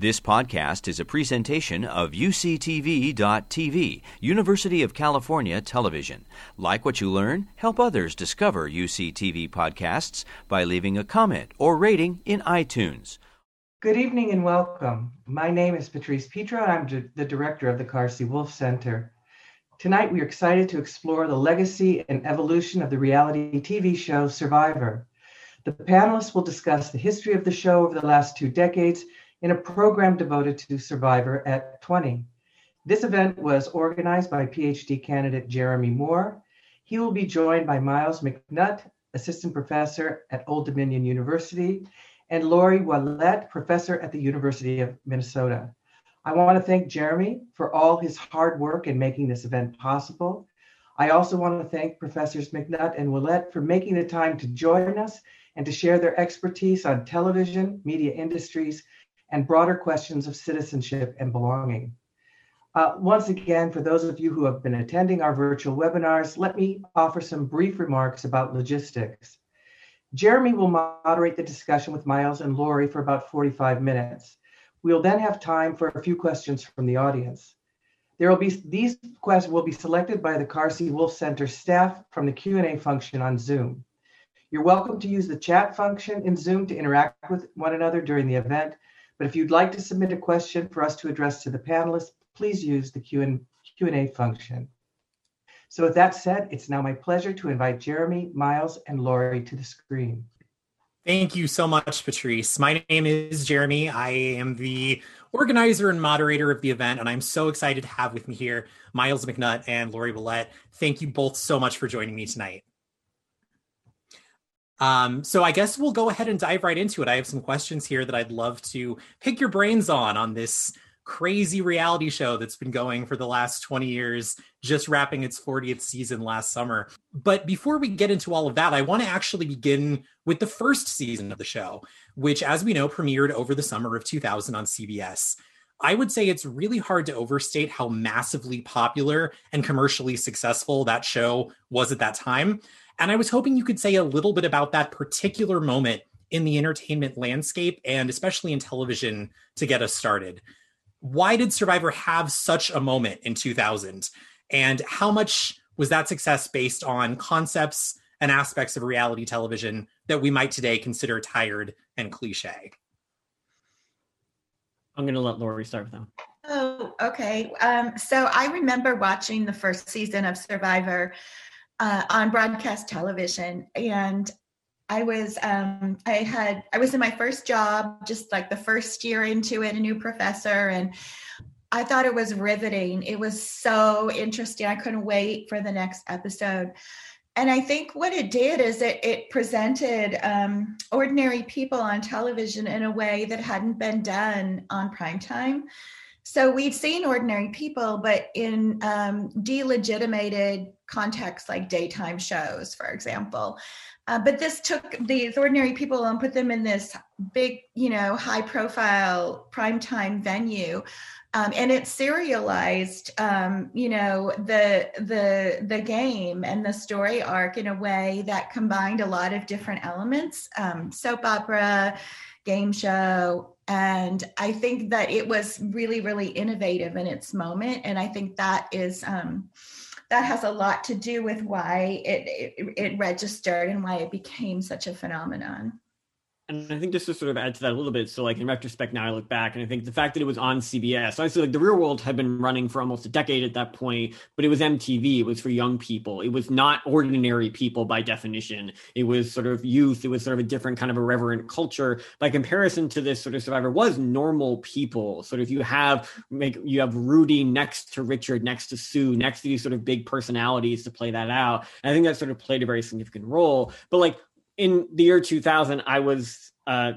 This podcast is a presentation of UCTV.tv, University of California Television. Like what you learn? Help others discover UCTV podcasts by leaving a comment or rating in iTunes. Good evening and welcome. My name is Patrice Petro. I'm the director of the Carsey Wolf Center. Tonight, we are excited to explore the legacy and evolution of the reality TV show Survivor. The panelists will discuss the history of the show over the last two decades in a program devoted to Survivor at 20. This event was organized by PhD candidate Jeremy Moore. He will be joined by Myles McNutt, assistant professor at Old Dominion University, and Laurie Ouellette, professor at the University of Minnesota. I want to thank Jeremy for all his hard work in making this event possible. I also want to thank Professors McNutt and Ouellette for making the time to join us and to share their expertise on television, media industries, and broader questions of citizenship and belonging. Uh, once again, for those of you who have been attending our virtual webinars, let me offer some brief remarks about logistics. Jeremy will moderate the discussion with Myles and Laurie for about 45 minutes. We'll then have time for a few questions from the audience. There will be these questions will be selected by the Carsey Wolf Center staff from the Q&A function on Zoom. You're welcome to use the chat function in Zoom to interact with one another during the event, but if you'd like to submit a question for us to address to the panelists, please use the Q&A function. So with that said, it's now my pleasure to invite Jeremy, Myles, and Laurie to the screen. Thank you so much, Patrice. My name is Jeremy. I am the organizer and moderator of the event, and I'm so excited to have with me here Myles McNutt and Laurie Ouellette. Thank you both so much for joining me tonight. Um, so I guess we'll go ahead and dive right into it. I have some questions here that I'd love to pick your brains on on this crazy reality show that's been going for the last 20 years, just wrapping its 40th season last summer. But before we get into all of that, I want to actually begin with the first season of the show, which, as we know, premiered over the summer of 2000 on CBS. I would say it's really hard to overstate how massively popular and commercially successful that show was at that time. And I was hoping you could say a little bit about that particular moment in the entertainment landscape and especially in television to get us started. Why did Survivor have such a moment in 2000? And how much was that success based on concepts and aspects of reality television that we might today consider tired and cliche? I'm going to let Lori start with that. Oh, okay. Um, so I remember watching the first season of Survivor uh, on broadcast television and I was um, I had I was in my first job, just like the first year into it, a new professor, and I thought it was riveting. It was so interesting. I couldn't wait for the next episode. And I think what it did is it, it presented um, ordinary people on television in a way that hadn't been done on prime time. So we've seen ordinary people, but in um, delegitimated contexts like daytime shows, for example. Uh, but this took these ordinary people and put them in this big, you know, high profile primetime venue. Um, and it serialized, um, you know, the the the game and the story arc in a way that combined a lot of different elements, um, soap opera, game show, and i think that it was really really innovative in its moment and i think that is um, that has a lot to do with why it, it, it registered and why it became such a phenomenon and I think just to sort of add to that a little bit, so like in retrospect, now I look back and I think the fact that it was on CBS, obviously like the real world had been running for almost a decade at that point, but it was MTV, it was for young people. It was not ordinary people by definition. It was sort of youth, it was sort of a different kind of irreverent culture. By comparison to this sort of survivor was normal people. Sort of you have make you have Rudy next to Richard, next to Sue, next to these sort of big personalities to play that out. And I think that sort of played a very significant role. But like in the year 2000, I was uh,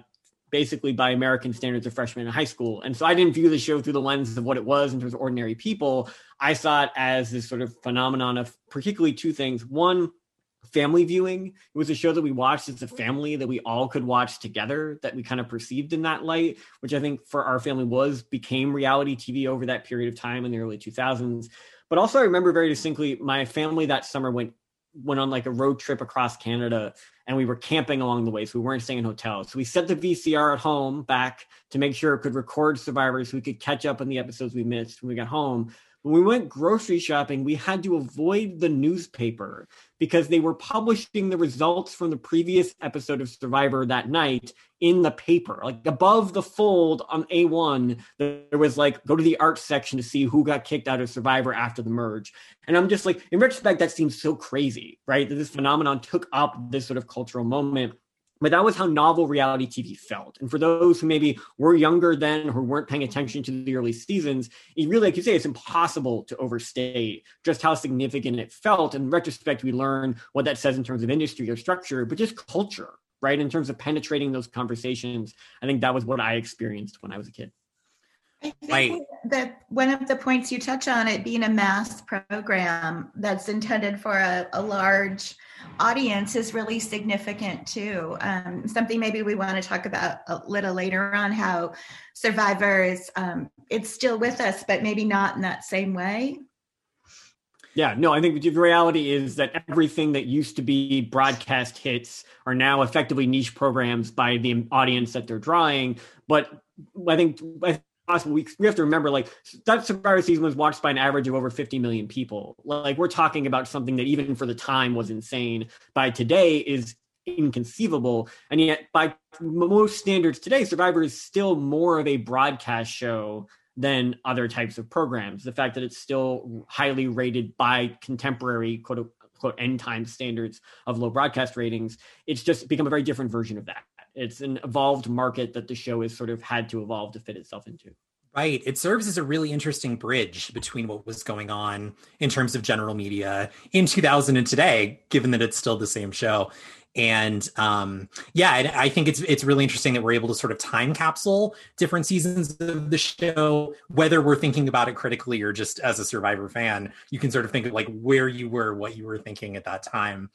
basically by American standards a freshman in high school. And so I didn't view the show through the lens of what it was in terms of ordinary people. I saw it as this sort of phenomenon of particularly two things. One, family viewing. It was a show that we watched as a family that we all could watch together, that we kind of perceived in that light, which I think for our family was became reality TV over that period of time in the early 2000s. But also, I remember very distinctly my family that summer went went on like a road trip across Canada and we were camping along the way. So we weren't staying in hotels. So we set the VCR at home back to make sure it could record survivors so we could catch up on the episodes we missed when we got home. When we went grocery shopping, we had to avoid the newspaper because they were publishing the results from the previous episode of Survivor that night in the paper. Like above the fold on A1, there was like, go to the art section to see who got kicked out of Survivor after the merge. And I'm just like, in retrospect, that seems so crazy, right? That this phenomenon took up this sort of cultural moment but that was how novel reality TV felt. And for those who maybe were younger then or weren't paying attention to the early seasons, it really, like you say, it's impossible to overstate just how significant it felt. In retrospect, we learn what that says in terms of industry or structure, but just culture, right? In terms of penetrating those conversations, I think that was what I experienced when I was a kid. I think that one of the points you touch on it being a mass program that's intended for a, a large audience is really significant too. Um, something maybe we want to talk about a little later on how survivors um, it's still with us, but maybe not in that same way. Yeah, no, I think the reality is that everything that used to be broadcast hits are now effectively niche programs by the audience that they're drawing. But I think I possible we, we have to remember like that survivor season was watched by an average of over 50 million people. Like we're talking about something that even for the time was insane. By today is inconceivable. And yet by most standards today survivor is still more of a broadcast show than other types of programs. The fact that it's still highly rated by contemporary quote unquote end time standards of low broadcast ratings it's just become a very different version of that it's an evolved market that the show has sort of had to evolve to fit itself into. Right. It serves as a really interesting bridge between what was going on in terms of general media in 2000 and today, given that it's still the same show. And um, yeah, I think it's it's really interesting that we're able to sort of time capsule different seasons of the show, whether we're thinking about it critically or just as a Survivor fan, you can sort of think of like where you were, what you were thinking at that time.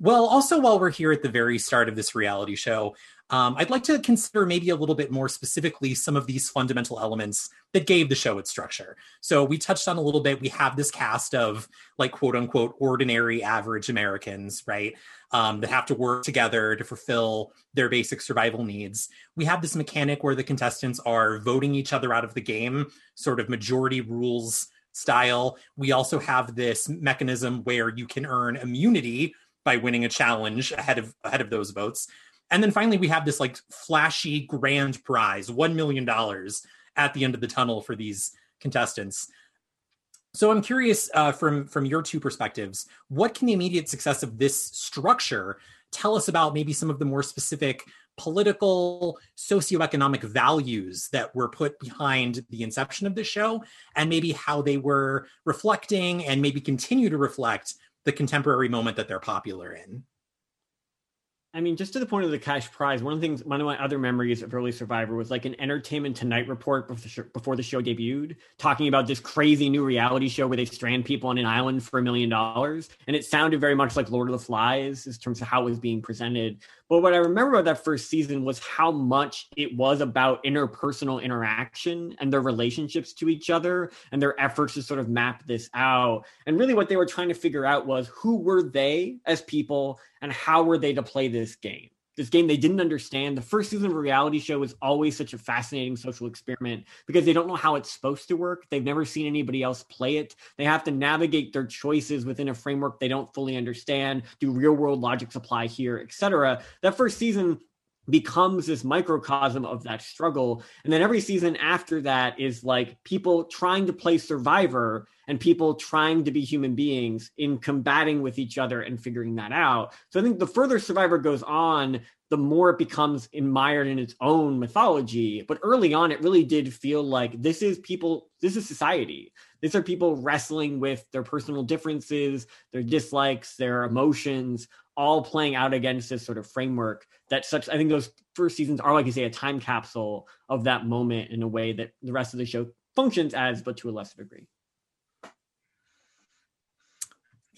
Well, also, while we're here at the very start of this reality show, um, I'd like to consider maybe a little bit more specifically some of these fundamental elements that gave the show its structure. So, we touched on a little bit, we have this cast of like quote unquote ordinary average Americans, right? Um, that have to work together to fulfill their basic survival needs. We have this mechanic where the contestants are voting each other out of the game, sort of majority rules style. We also have this mechanism where you can earn immunity by winning a challenge ahead of ahead of those votes. And then finally, we have this like flashy grand prize, $1 million at the end of the tunnel for these contestants. So I'm curious uh, from from your two perspectives, what can the immediate success of this structure tell us about maybe some of the more specific political, socioeconomic values that were put behind the inception of this show, and maybe how they were reflecting and maybe continue to reflect the contemporary moment that they're popular in. I mean, just to the point of the cash prize, one of the things, one of my other memories of early Survivor was like an Entertainment Tonight report before the, show, before the show debuted, talking about this crazy new reality show where they strand people on an island for a million dollars. And it sounded very much like Lord of the Flies in terms of how it was being presented. But what I remember about that first season was how much it was about interpersonal interaction and their relationships to each other and their efforts to sort of map this out. And really, what they were trying to figure out was who were they as people and how were they to play this game? this game they didn't understand. The first season of a reality show is always such a fascinating social experiment because they don't know how it's supposed to work. They've never seen anybody else play it. They have to navigate their choices within a framework they don't fully understand. Do real world logics apply here, etc. That first season becomes this microcosm of that struggle. And then every season after that is like people trying to play survivor and people trying to be human beings in combating with each other and figuring that out. So I think the further survivor goes on, the more it becomes admired in its own mythology. But early on, it really did feel like this is people, this is society. These are people wrestling with their personal differences, their dislikes, their emotions, all playing out against this sort of framework that such i think those first seasons are like you say a time capsule of that moment in a way that the rest of the show functions as but to a lesser degree.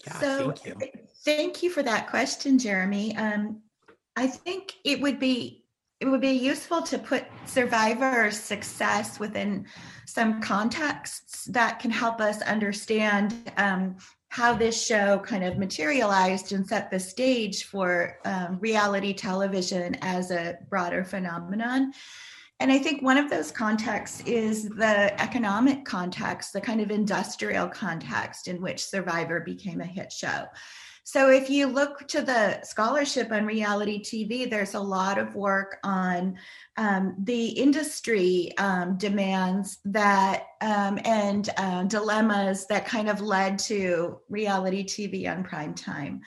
Yeah so thank you. thank you for that question jeremy. Um, i think it would be it would be useful to put survivor success within some contexts that can help us understand um, how this show kind of materialized and set the stage for um, reality television as a broader phenomenon. And I think one of those contexts is the economic context, the kind of industrial context in which Survivor became a hit show. So if you look to the scholarship on reality TV, there's a lot of work on um, the industry um, demands that um, and uh, dilemmas that kind of led to reality TV on prime time.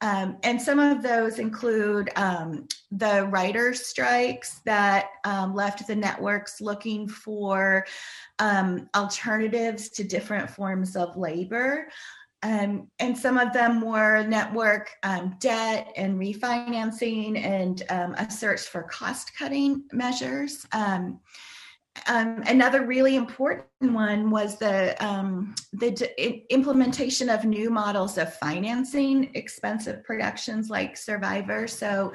Um, and some of those include um, the writers' strikes that um, left the networks looking for um, alternatives to different forms of labor. Um, and some of them were network um, debt and refinancing and um, a search for cost cutting measures. Um, um, another really important one was the um, the d- implementation of new models of financing expensive productions like Survivor. So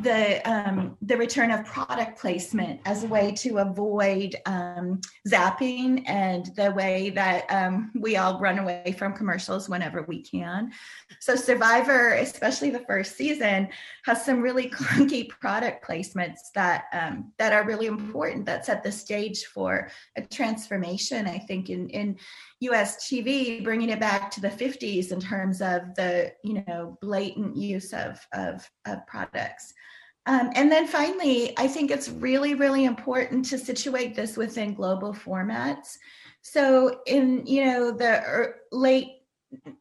the um, the return of product placement as a way to avoid um, zapping and the way that um, we all run away from commercials whenever we can. So Survivor, especially the first season, has some really clunky product placements that um, that are really important that set the stage for a transformation. I think in in US TV, bringing it back to the 50s in terms of the you know blatant use of of, of products. Um, and then finally, I think it's really, really important to situate this within global formats. So in you know the late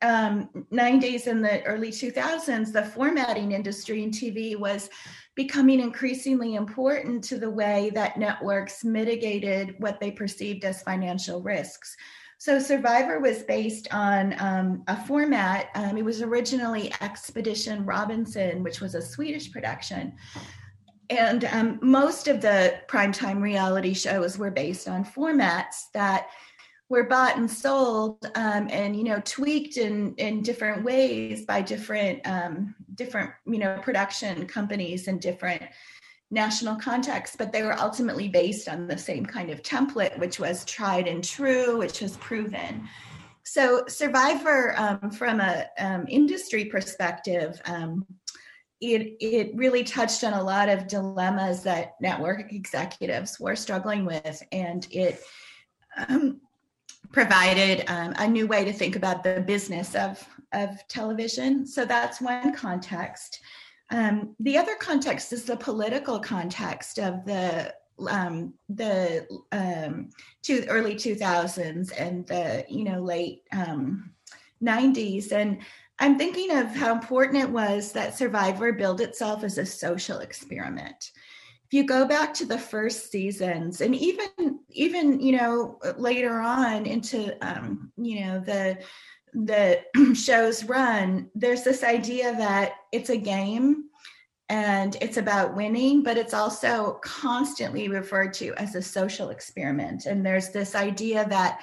um, 90s and the early 2000s, the formatting industry in TV was becoming increasingly important to the way that networks mitigated what they perceived as financial risks. So Survivor was based on um, a format. Um, it was originally Expedition Robinson, which was a Swedish production. And um, most of the primetime reality shows were based on formats that were bought and sold um, and you know tweaked in in different ways by different um, different you know production companies and different national context, but they were ultimately based on the same kind of template, which was tried and true, which was proven. So Survivor, um, from a um, industry perspective, um, it it really touched on a lot of dilemmas that network executives were struggling with, and it um, provided um, a new way to think about the business of of television. So that's one context. Um, the other context is the political context of the um, the um, early 2000s and the you know late um, 90s and i'm thinking of how important it was that survivor build itself as a social experiment. If you go back to the first seasons and even even you know later on into um, you know the the shows run, there's this idea that it's a game and it's about winning, but it's also constantly referred to as a social experiment. And there's this idea that,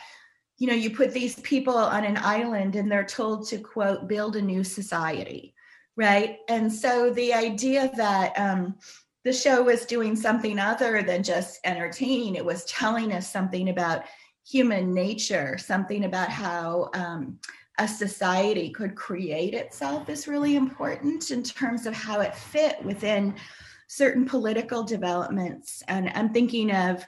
you know, you put these people on an island and they're told to, quote, build a new society, right? And so the idea that, um, the show was doing something other than just entertaining. It was telling us something about human nature, something about how um, a society could create itself is really important in terms of how it fit within certain political developments. And I'm thinking of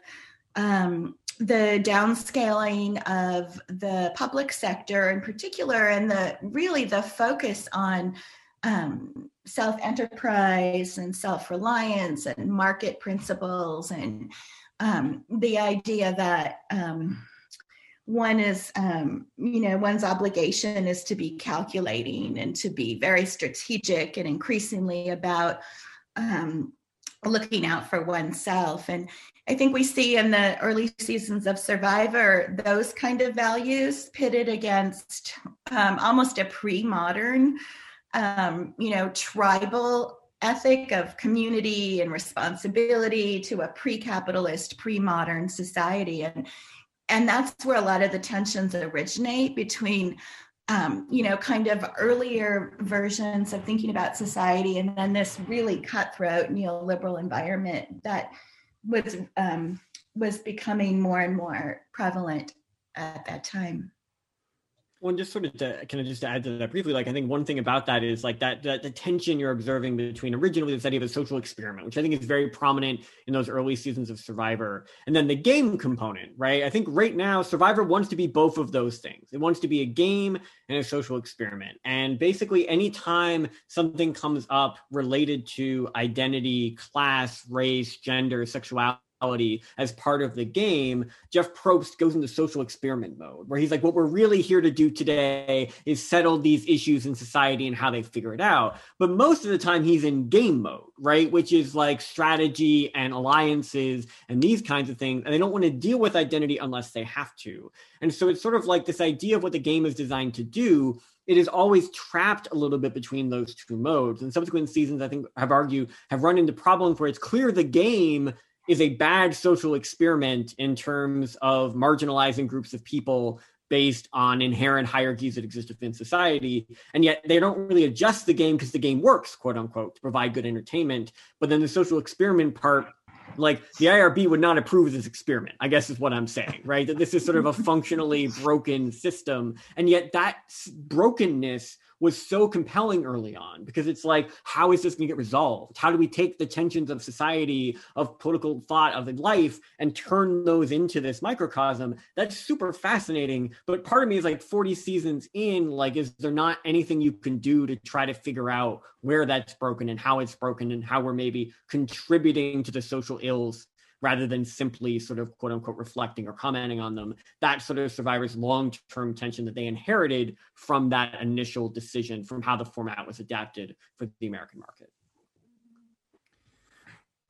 um, the downscaling of the public sector in particular, and the really the focus on um, self enterprise and self reliance and market principles, and um, the idea that um, one is um, you know one's obligation is to be calculating and to be very strategic and increasingly about um, looking out for oneself. And i think we see in the early seasons of survivor those kind of values pitted against um, almost a pre-modern um, you know tribal ethic of community and responsibility to a pre-capitalist pre-modern society. And and that's where a lot of the tensions originate between um, you know kind of earlier versions of thinking about society and then this really cutthroat neoliberal environment that was um, was becoming more and more prevalent at that time Well, just sort of to kind of just add to that briefly, like I think one thing about that is like that, that the tension you're observing between originally this idea of a social experiment, which I think is very prominent in those early seasons of Survivor, and then the game component, right? I think right now Survivor wants to be both of those things. It wants to be a game and a social experiment. And basically, anytime something comes up related to identity, class, race, gender, sexuality as part of the game, Jeff Probst goes into social experiment mode, where he's like, what we're really here to do today is settle these issues in society and how they figure it out. But most of the time, he's in game mode, right? Which is like strategy and alliances and these kinds of things. And they don't want to deal with identity unless they have to. And so it's sort of like this idea of what the game is designed to do it is always trapped a little bit between those two modes. And subsequent seasons, I think, have argued, have run into problems where it's clear the game is a bad social experiment in terms of marginalizing groups of people based on inherent hierarchies that exist within society. And yet they don't really adjust the game because the game works, quote unquote, to provide good entertainment. But then the social experiment part, like the IRB would not approve this experiment, I guess is what I'm saying, right? That this is sort of a functionally broken system. And yet that brokenness was so compelling early on because it's like, how is this going to get resolved? How do we take the tensions of society, of political thought, of life, and turn those into this microcosm? That's super fascinating. But part of me is like 40 seasons in, like, is there not anything you can do to try to figure out where that's broken and how it's broken and how we're maybe contributing to the social ills rather than simply sort of quote unquote reflecting or commenting on them. That sort of survivors long term tension that they inherited from that initial decision, from how the format was adapted for the American market.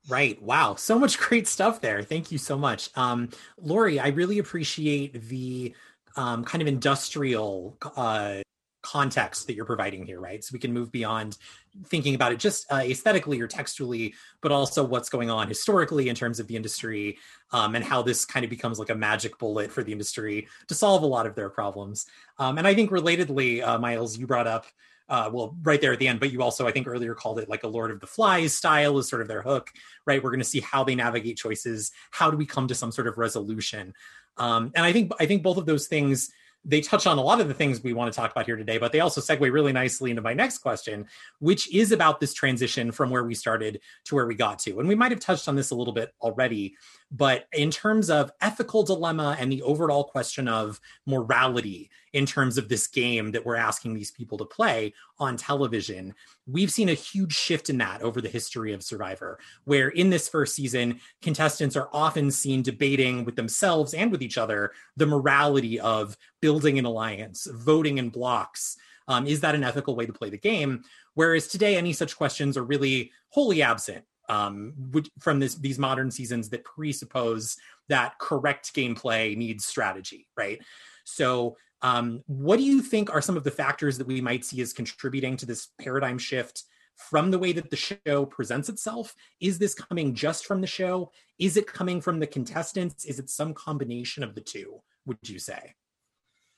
Right. Wow. So much great stuff there. Thank you so much. Um, Laurie, I really appreciate the um, kind of industrial uh, context that you're providing here, right? So we can move beyond thinking about it just uh, aesthetically or textually, but also what's going on historically in terms of the industry um, and how this kind of becomes like a magic bullet for the industry to solve a lot of their problems. Um, and I think relatedly, uh, Myles, you brought up. Uh, well, right there at the end, but you also, I think, earlier called it like a Lord of the Flies style is sort of their hook, right? We're going to see how they navigate choices. How do we come to some sort of resolution? Um, and I think I think both of those things they touch on a lot of the things we want to talk about here today, but they also segue really nicely into my next question, which is about this transition from where we started to where we got to. And we might have touched on this a little bit already, but in terms of ethical dilemma and the overall question of morality in terms of this game that we're asking these people to play on television, we've seen a huge shift in that over the history of Survivor, where in this first season, contestants are often seen debating with themselves and with each other the morality of building an alliance, voting in blocks. Um, is that an ethical way to play the game? Whereas today, any such questions are really wholly absent um, from this, these modern seasons that presuppose that correct gameplay needs strategy, right? So, um, what do you think are some of the factors that we might see as contributing to this paradigm shift from the way that the show presents itself? Is this coming just from the show? Is it coming from the contestants? Is it some combination of the two, would you say?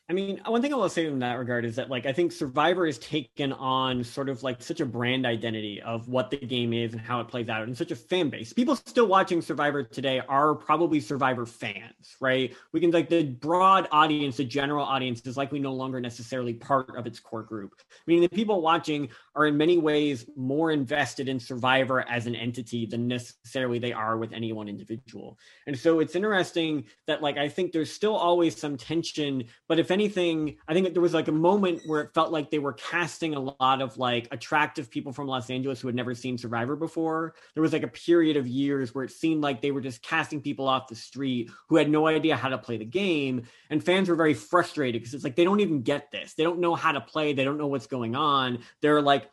I mean, one thing I will say in that regard is that, like, I think Survivor has taken on sort of like such a brand identity of what the game is and how it plays out, and such a fan base. People still watching Survivor today are probably Survivor fans, right? We can like the broad audience, the general audience, is likely no longer necessarily part of its core group. Meaning the people watching are in many ways more invested in Survivor as an entity than necessarily they are with any one individual. And so it's interesting that, like, I think there's still always some tension, but if anything, I think there was like a moment where it felt like they were casting a lot of like attractive people from Los Angeles who had never seen Survivor before. There was like a period of years where it seemed like they were just casting people off the street who had no idea how to play the game. And fans were very frustrated because it's like they don't even get this. They don't know how to play. They don't know what's going on. They're like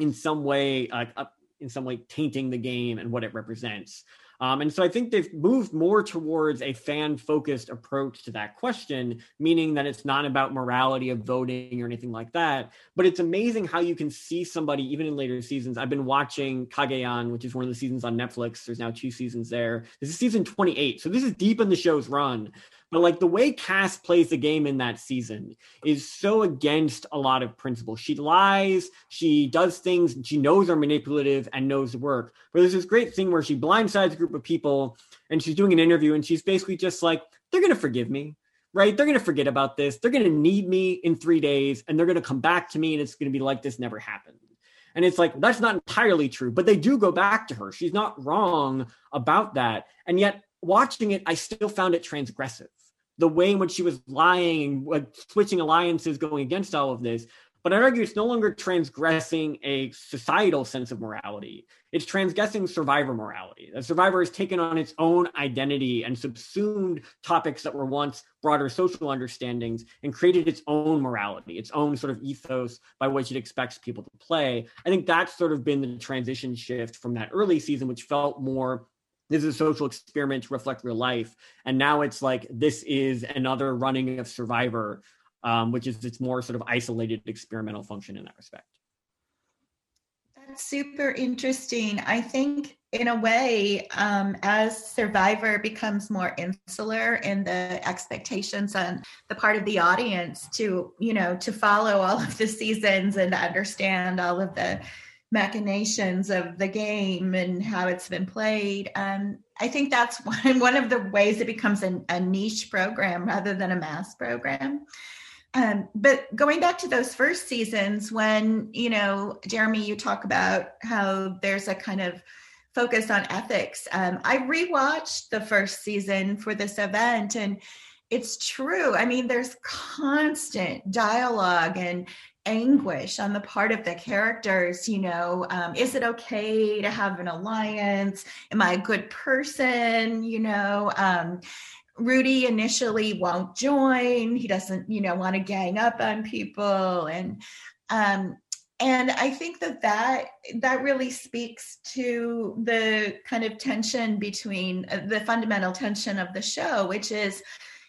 in some way, uh, in some way, tainting the game and what it represents. Um, and so I think they've moved more towards a fan focused approach to that question, meaning that it's not about morality of voting or anything like that. But it's amazing how you can see somebody, even in later seasons. I've been watching Cagayan, which is one of the seasons on Netflix. There's now two seasons there. This is season 28. So this is deep in the show's run. But like the way Kass plays the game in that season is so against a lot of principles. She lies, she does things she knows are manipulative and knows work. But there's this great thing where she blindsides a group of people and she's doing an interview and she's basically just like, they're gonna forgive me right? They're going to forget about this. They're going to need me in three days and they're going to come back to me and it's going to be like this never happened. And it's like, that's not entirely true, but they do go back to her. She's not wrong about that. And yet, watching it, I still found it transgressive. The way in which she was lying and switching alliances going against all of this but I'd argue it's no longer transgressing a societal sense of morality. It's transgressing survivor morality. The survivor has taken on its own identity and subsumed topics that were once broader social understandings and created its own morality, its own sort of ethos by which it expects people to play. I think that's sort of been the transition shift from that early season, which felt more this is a social experiment to reflect real life. And now it's like this is another running of Survivor um, which is its more sort of isolated experimental function in that respect. That's super interesting. I think, in a way, um, as Survivor becomes more insular in the expectations on the part of the audience to, you know, to follow all of the seasons and understand all of the machinations of the game and how it's been played. Um, I think that's one, one of the ways it becomes an, a niche program rather than a mass program. Um, but going back to those first seasons, when you know, Jeremy, you talk about how there's a kind of focus on ethics. Um, I rewatched the first season for this event, and it's true. I mean, there's constant dialogue and anguish on the part of the characters. You know, um, is it okay to have an alliance? Am I a good person? You know, um, Rudy initially won't join. He doesn't, you know, want to gang up on people, and um, and I think that that that really speaks to the kind of tension between uh, the fundamental tension of the show, which is,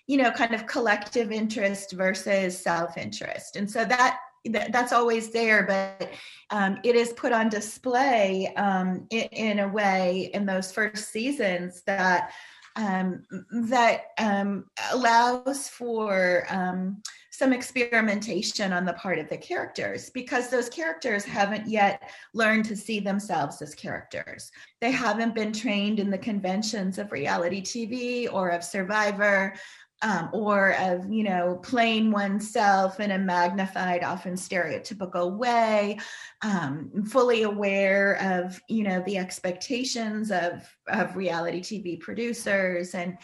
you know, kind of collective interest versus self interest, and so that that's always there, but um, it is put on display um, in, in, a way in those first seasons that um, that um, allows for um, some experimentation on the part of the characters because those characters haven't yet learned to see themselves as characters. They haven't been trained in the conventions of reality TV or of Survivor um, or of you know playing oneself in a magnified often stereotypical way um, fully aware of you know the expectations of of reality tv producers. And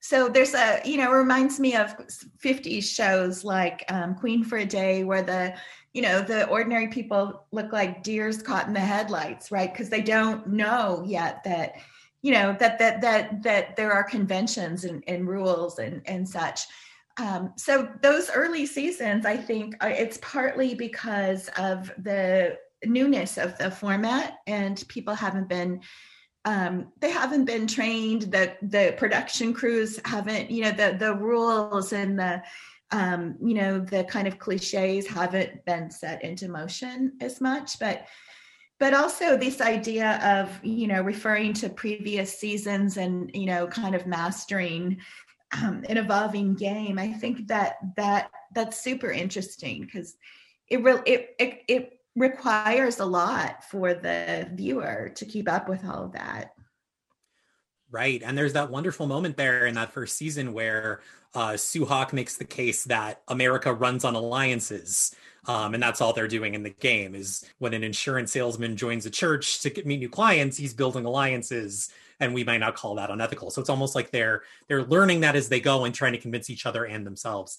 so there's a you know it reminds me of 50s shows like um, queen for a day where the you know the ordinary people look like deers caught in the headlights right? Because they don't know yet that you know that that that that there are conventions and, and rules and and such. Um, so those early seasons i think uh, it's partly because of the newness of the format and people haven't been um, they haven't been trained. The the production crews haven't you know the the rules and the um, you know the kind of cliches haven't been set into motion as much. But but also this idea of you know referring to previous seasons and you know kind of mastering um, an evolving game i think that that that's super interesting because it really it, it it requires a lot for the viewer to keep up with all of that Right. And there's that wonderful moment there in that first season where uh, Sue Hawk makes the case that America runs on alliances. Um, and that's all they're doing in the game is when an insurance salesman joins a church to meet new clients, he's building alliances. And we might not call that unethical. So it's almost like they're they're learning that as they go and trying to convince each other and themselves.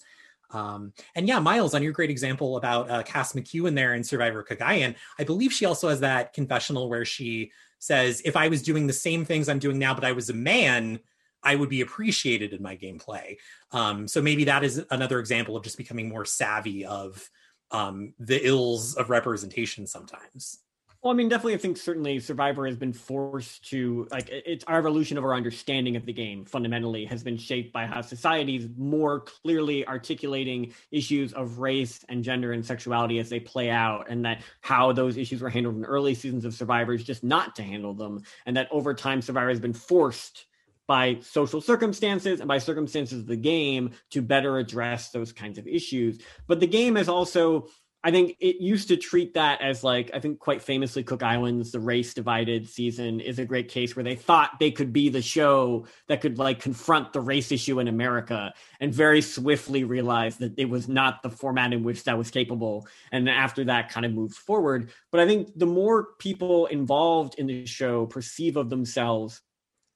Um, and yeah, Myles, on your great example about uh, Kass McQuillen there in Survivor Cagayan, I believe she also has that confessional where she says, if I was doing the same things I'm doing now, but I was a man, I would be appreciated in my gameplay. Um, so maybe that is another example of just becoming more savvy of um, the ills of representation sometimes. Well, I mean, definitely, I think certainly Survivor has been forced to like it's our evolution of our understanding of the game fundamentally has been shaped by how societies more clearly articulating issues of race and gender and sexuality as they play out, and that how those issues were handled in early seasons of Survivor is just not to handle them, and that over time Survivor has been forced by social circumstances and by circumstances of the game to better address those kinds of issues. But the game has also I think it used to treat that as like I think quite famously Cook Islands the race divided season is a great case where they thought they could be the show that could like confront the race issue in America and very swiftly realized that it was not the format in which that was capable and after that kind of moved forward but I think the more people involved in the show perceive of themselves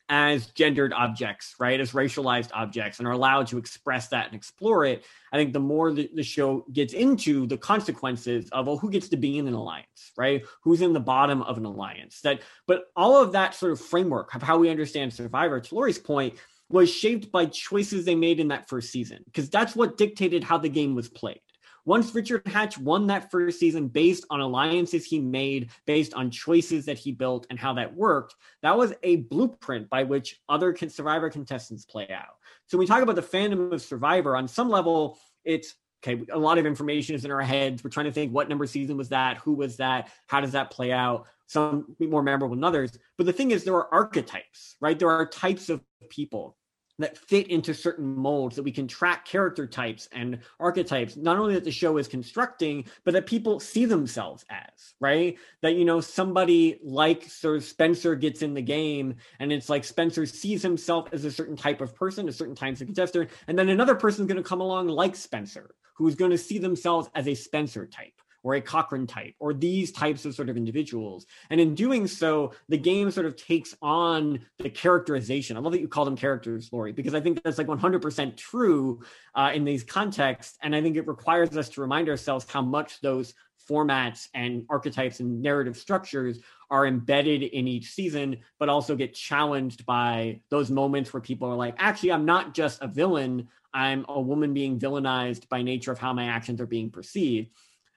as gendered objects, right? As racialized objects and are allowed to express that and explore it. I think the more the, the, show gets into the consequences of, well, who gets to be in an alliance, right? Who's in the bottom of an alliance? That, but all of that sort of framework of how we understand Survivor, to Laurie's point, was shaped by choices they made in that first season, because that's what dictated how the game was played. Once Richard Hatch won that first season based on alliances he made, based on choices that he built and how that worked, that was a blueprint by which other Survivor contestants play out. So when we talk about the fandom of Survivor, on some level, it's okay, a lot of information is in our heads. We're trying to think what number season was that? Who was that? How does that play out? Some be more memorable than others. But the thing is, there are archetypes, right? There are types of people that fit into certain molds that we can track character types and archetypes not only that the show is constructing but that people see themselves as right? That you know somebody like sir spencer gets in the game and it's like spencer sees himself as a certain type of person a certain type of contestant and then another person is going to come along like spencer who's going to see themselves as a spencer type or a Cochran type or these types of sort of individuals. And in doing so, the game sort of takes on the characterization. I love that you call them characters, Laurie, because I think that's like 100% true uh, in these contexts. And I think it requires us to remind ourselves how much those formats and archetypes and narrative structures are embedded in each season, but also get challenged by those moments where people are like, actually, I'm not just a villain. I'm a woman being villainized by nature of how my actions are being perceived.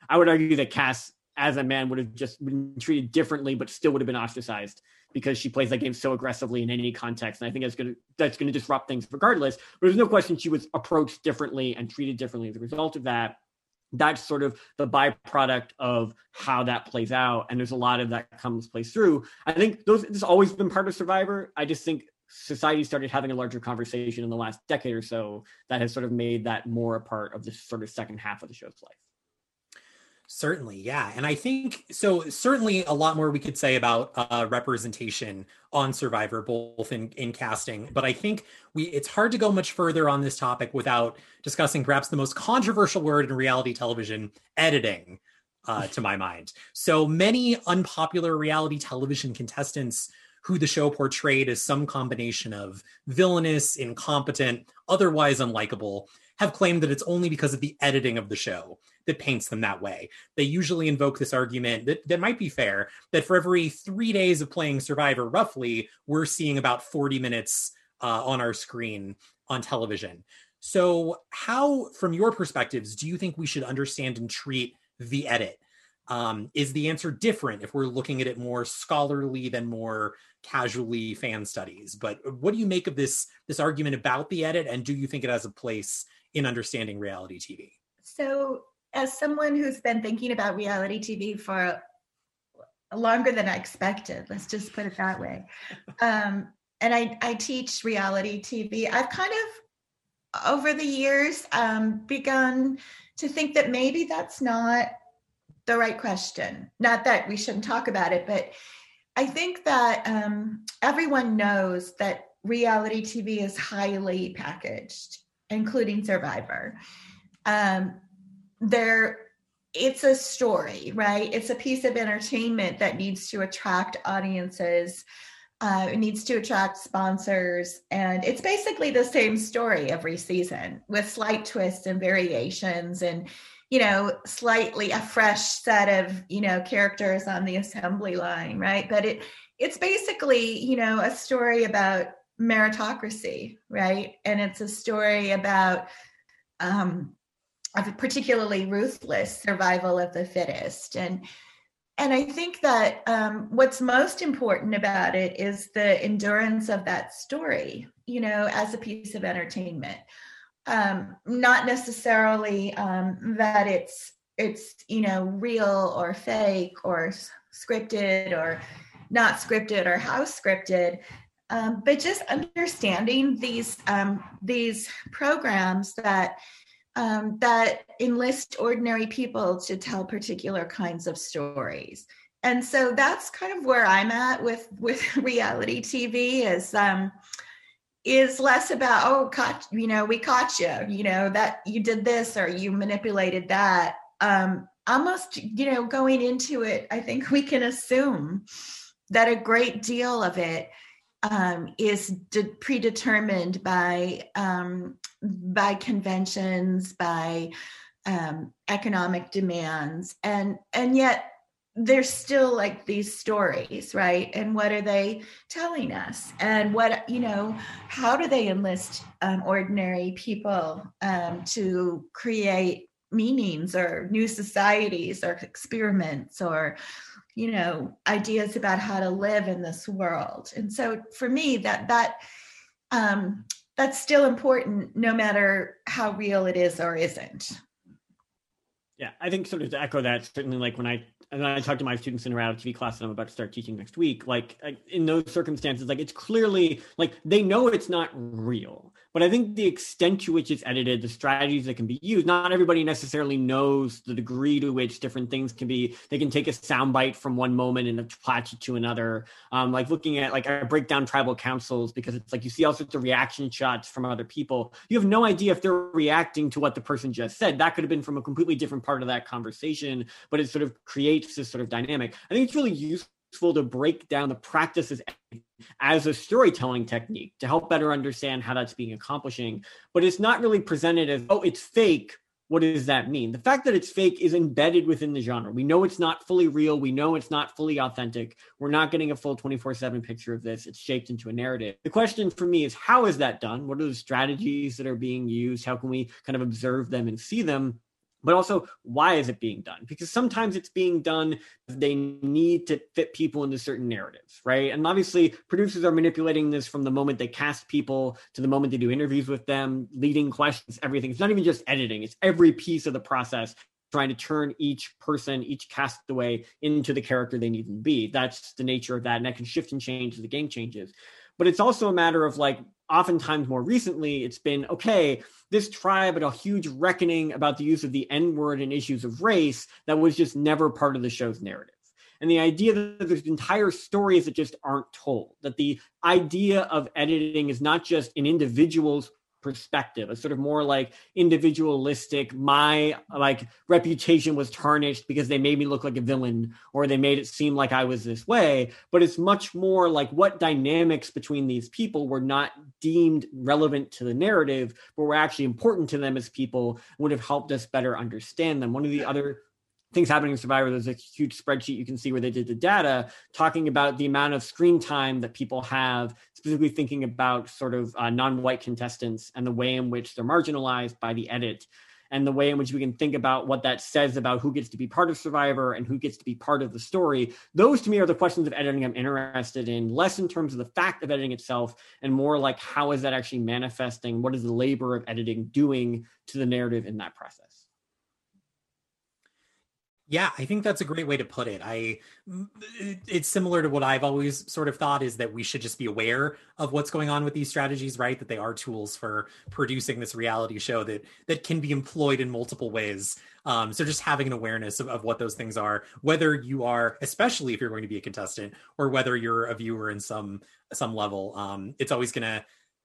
I would argue that Kass as a man would have just been treated differently, but still would have been ostracized because she plays that game so aggressively in any context. And I think that's gonna that's gonna disrupt things regardless. But there's no question she was approached differently and treated differently as a result of that. That's sort of the byproduct of how that plays out. And there's a lot of that comes plays through. I think those has always been part of Survivor. I just think society started having a larger conversation in the last decade or so that has sort of made that more a part of this sort of second half of the show's life. Certainly, yeah. And I think so, certainly a lot more we could say about uh, representation on Survivor, both in, in casting. But I think we it's hard to go much further on this topic without discussing perhaps the most controversial word in reality television editing, uh, to my mind. So many unpopular reality television contestants who the show portrayed as some combination of villainous, incompetent, otherwise unlikable, have claimed that it's only because of the editing of the show that paints them that way. They usually invoke this argument that, that might be fair that for every three days of playing Survivor, roughly, we're seeing about 40 minutes uh, on our screen on television. So, how, from your perspectives, do you think we should understand and treat the edit? Um, is the answer different if we're looking at it more scholarly than more casually fan studies? But what do you make of this this argument about the edit, and do you think it has a place in understanding reality TV? So as someone who's been thinking about reality TV for longer than I expected, let's just put it that way. Um, and I, I teach reality TV. I've kind of, over the years, um, begun to think that maybe that's not the right question. Not that we shouldn't talk about it, but I think that um, everyone knows that reality TV is highly packaged, including Survivor. Um, there it's a story right? It's a piece of entertainment that needs to attract audiences uh, it needs to attract sponsors and it's basically the same story every season with slight twists and variations and you know slightly a fresh set of you know characters on the assembly line right? But it it's basically you know a story about meritocracy right? And it's a story about um of particularly ruthless survival of the fittest. And and i think that um, what's most important about it is the endurance of that story you know as a piece of entertainment. Um, not necessarily um, that it's it's you know real or fake or scripted or not scripted or how scripted um, but just understanding these um, these programs that um, that enlist ordinary people to tell particular kinds of stories. And so that's kind of where i'm at with with reality tv is um is less about oh caught you know we caught you you know that you did this or you manipulated that. Um almost you know going into it i think we can assume that a great deal of it um, is de- predetermined by um, by conventions, by um, economic demands, and and yet there's still like these stories, right? And what are they telling us? And what you know, how do they enlist um, ordinary people um, to create meanings or new societies or experiments or you know ideas about how to live in this world and so for me that that um that's still important no matter how real it is or isn't yeah i think sort of to echo that certainly like when i and I talk to my students in a reality TV class that I'm about to start teaching next week. Like in those circumstances, like it's clearly like they know it's not real, but I think the extent to which it's edited, the strategies that can be used, not everybody necessarily knows the degree to which different things can be. They can take a soundbite from one moment and attach it to another. Um, like looking at like I break down tribal councils because it's like you see all sorts of reaction shots from other people. You have no idea if they're reacting to what the person just said. That could have been from a completely different part of that conversation, but it sort of creates this sort of dynamic. I think it's really useful to break down the practices as a storytelling technique to help better understand how that's being accomplishing. But it's not really presented as, oh, it's fake. What does that mean? The fact that it's fake is embedded within the genre. We know it's not fully real. We know it's not fully authentic. We're not getting a full 24 7 picture of this. It's shaped into a narrative. The question for me is how is that done? What are the strategies that are being used? How can we kind of observe them and see them? But also why is it being done? Because sometimes it's being done they need to fit people into certain narratives right? And obviously producers are manipulating this from the moment they cast people to the moment they do interviews with them leading questions everything. It's not even just editing. It's every piece of the process trying to turn each person each castaway into the character they need to be. That's the nature of that and that can shift and change as the game changes but it's also a matter of like oftentimes more recently it's been okay this tribe had a huge reckoning about the use of the n word and issues of race that was just never part of the show's narrative. And the idea that there's entire stories that just aren't told that the idea of editing is not just an individual's perspective a sort of more like individualistic my like reputation was tarnished because they made me look like a villain or they made it seem like i was this way but it's much more like what dynamics between these people were not deemed relevant to the narrative but were actually important to them as people would have helped us better understand them one of the other things happening in Survivor. There's a huge spreadsheet you can see where they did the data talking about the amount of screen time that people have, specifically thinking about sort of uh, non white contestants and the way in which they're marginalized by the edit. And the way in which we can think about what that says about who gets to be part of Survivor and who gets to be part of the story. Those to me are the questions of editing I'm interested in, less in terms of the fact of editing itself and more like how is that actually manifesting? What is the labor of editing doing to the narrative in that process? Yeah, I think that's a great way to put it. I it's similar to what I've always sort of thought is that we should just be aware of what's going on with these strategies, right? That they are tools for producing this reality show that that can be employed in multiple ways. Um, so just having an awareness of, of what those things are, whether you are, especially if you're going to be a contestant, or whether you're a viewer in some some level, um, it's always going to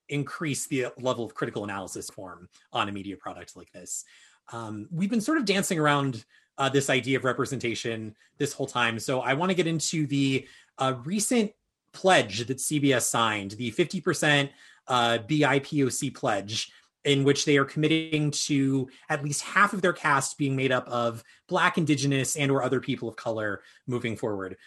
increase the level of critical analysis form on a media product like this. Um, we've been sort of dancing around uh, this idea of representation this whole time. So I want to get into the uh, recent pledge that CBS signed, the 50% uh, BIPOC pledge, in which they are committing to at least half of their cast being made up of Black, Indigenous, and or other people of color moving forward.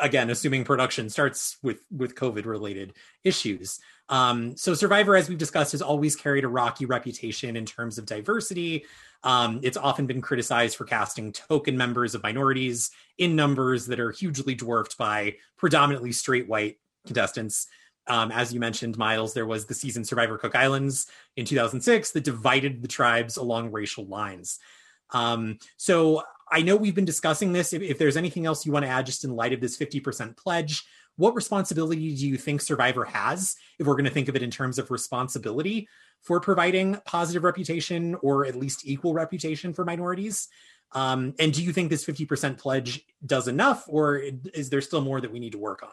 Again, assuming production starts with with COVID related issues. Um, so Survivor, as we've discussed, has always carried a rocky reputation in terms of diversity. Um, it's often been criticized for casting token members of minorities in numbers that are hugely dwarfed by predominantly straight white contestants. Um, as you mentioned, Myles, there was the season Survivor Cook Islands in 2006 that divided the tribes along racial lines. Um, so I know we've been discussing this. If, if, there's anything else you want to add, just in light of this 50% pledge, what responsibility do you think Survivor has, if we're going to think of it in terms of responsibility, for providing positive reputation or at least equal reputation for minorities? Um, and do you think this 50% pledge does enough, or is there still more that we need to work on?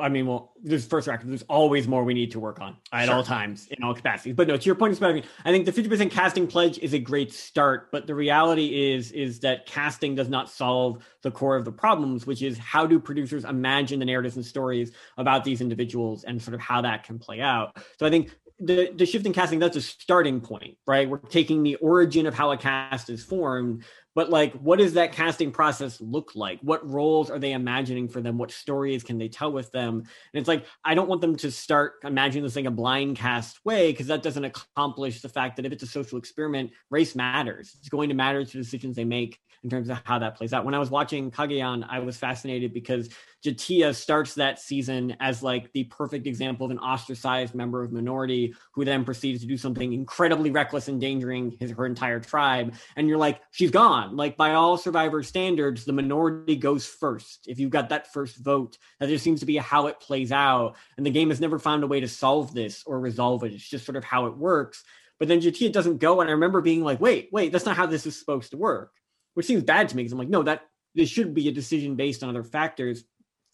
I mean, well, there's first record. There's always more we need to work on at sure. all times in all capacities. But no, to your point, I think the 50% casting pledge is a great start. But the reality is, is that casting does not solve the core of the problems, which is how do producers imagine the narratives and stories about these individuals and sort of how that can play out. So I think the the shift in casting that's a starting point right we're taking the origin of how a cast is formed but like what does that casting process look like? What roles are they imagining for them? What stories can they tell with them? And it's like i don't want them to start imagining this thing a blind cast way because that doesn't accomplish the fact that if it's a social experiment race matters. It's going to matter to the decisions they make in terms of how that plays out. When i was watching Cagayan i was fascinated because J'Tia starts that season as like the perfect example of an ostracized member of minority who then proceeds to do something incredibly reckless, endangering his her entire tribe. And you're like, she's gone. Like by all survivor standards, the minority goes first. If you've got that first vote, that just seems to be how it plays out. And the game has never found a way to solve this or resolve it. It's just sort of how it works. But then J'Tia doesn't go. And I remember being like, wait, wait, that's not how this is supposed to work. Which seems bad to me because I'm like, no, that this should be a decision based on other factors